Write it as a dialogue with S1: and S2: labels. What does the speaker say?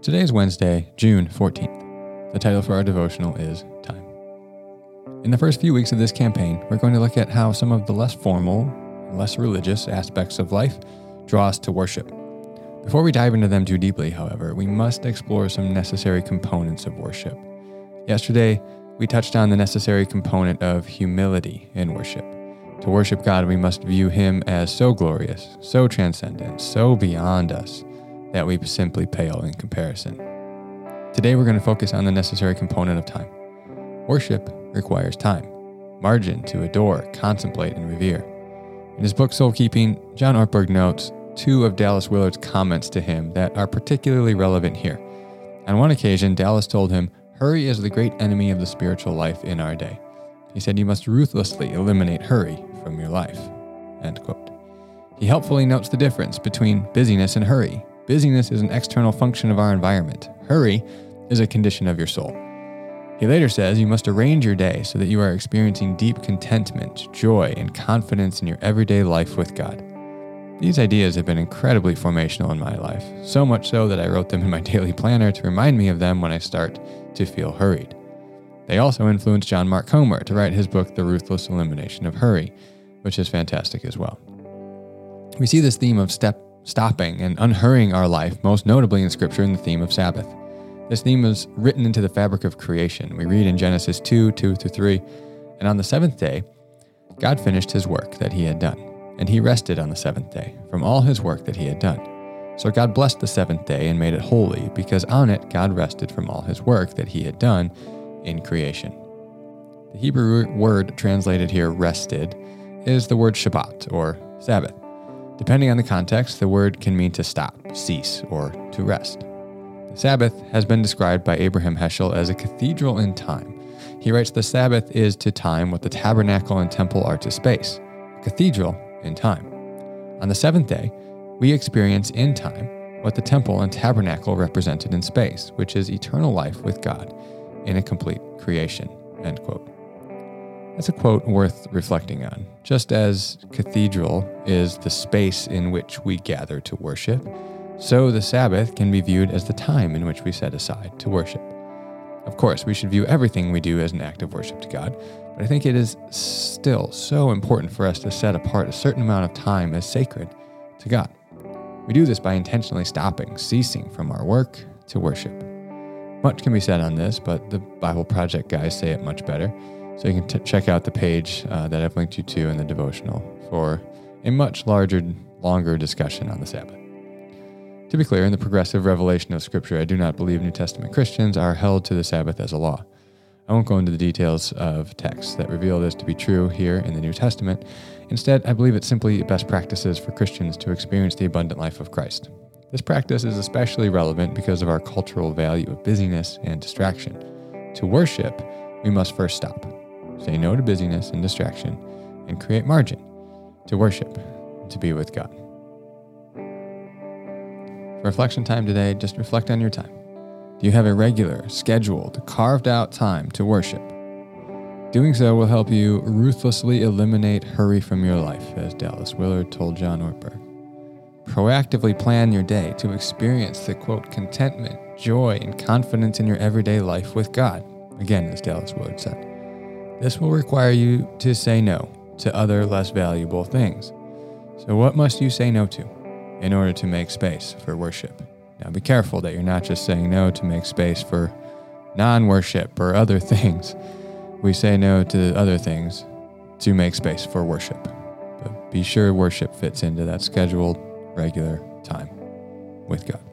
S1: Today is Wednesday, June 14th. The title for our devotional is Time. In the first few weeks of this campaign, we're going to look at how some of the less formal, less religious aspects of life draw us to worship. Before we dive into them too deeply, however, we must explore some necessary components of worship. Yesterday, we touched on the necessary component of humility in worship. To worship God, we must view Him as so glorious, so transcendent, so beyond us that we simply pale in comparison. Today, we're going to focus on the necessary component of time. Worship requires time, margin to adore, contemplate, and revere. In his book Soul Keeping, John Ortberg notes two of Dallas Willard's comments to him that are particularly relevant here. On one occasion, Dallas told him, Hurry is the great enemy of the spiritual life in our day. He said, You must ruthlessly eliminate hurry from your life. End quote. He helpfully notes the difference between busyness and hurry, Busyness is an external function of our environment. Hurry is a condition of your soul. He later says you must arrange your day so that you are experiencing deep contentment, joy, and confidence in your everyday life with God. These ideas have been incredibly formational in my life, so much so that I wrote them in my daily planner to remind me of them when I start to feel hurried. They also influenced John Mark Comer to write his book, The Ruthless Elimination of Hurry, which is fantastic as well. We see this theme of step stopping and unhurrying our life, most notably in Scripture in the theme of Sabbath. This theme is written into the fabric of creation. We read in Genesis 2 2 through 3. And on the seventh day, God finished his work that he had done, and he rested on the seventh day from all his work that he had done. So God blessed the seventh day and made it holy, because on it God rested from all his work that he had done in creation. The Hebrew word translated here rested is the word Shabbat or Sabbath. Depending on the context, the word can mean to stop, cease, or to rest. The Sabbath has been described by Abraham Heschel as a cathedral in time. He writes the Sabbath is to time what the tabernacle and temple are to space, cathedral in time. On the seventh day, we experience in time what the temple and tabernacle represented in space, which is eternal life with God in a complete creation. End quote. That's a quote worth reflecting on. Just as cathedral is the space in which we gather to worship, so the Sabbath can be viewed as the time in which we set aside to worship. Of course, we should view everything we do as an act of worship to God, but I think it is still so important for us to set apart a certain amount of time as sacred to God. We do this by intentionally stopping, ceasing from our work to worship. Much can be said on this, but the Bible Project guys say it much better. So you can t- check out the page uh, that I've linked you to in the devotional for a much larger, longer discussion on the Sabbath. To be clear, in the progressive revelation of Scripture, I do not believe New Testament Christians are held to the Sabbath as a law. I won't go into the details of texts that reveal this to be true here in the New Testament. Instead, I believe it's simply best practices for Christians to experience the abundant life of Christ. This practice is especially relevant because of our cultural value of busyness and distraction. To worship, we must first stop say no to busyness and distraction, and create margin to worship, to be with God. For reflection time today, just reflect on your time. Do you have a regular, scheduled, carved out time to worship? Doing so will help you ruthlessly eliminate hurry from your life, as Dallas Willard told John Ortberg. Proactively plan your day to experience the quote, contentment, joy, and confidence in your everyday life with God. Again, as Dallas Willard said. This will require you to say no to other less valuable things. So, what must you say no to in order to make space for worship? Now, be careful that you're not just saying no to make space for non worship or other things. We say no to other things to make space for worship. But be sure worship fits into that scheduled, regular time with God.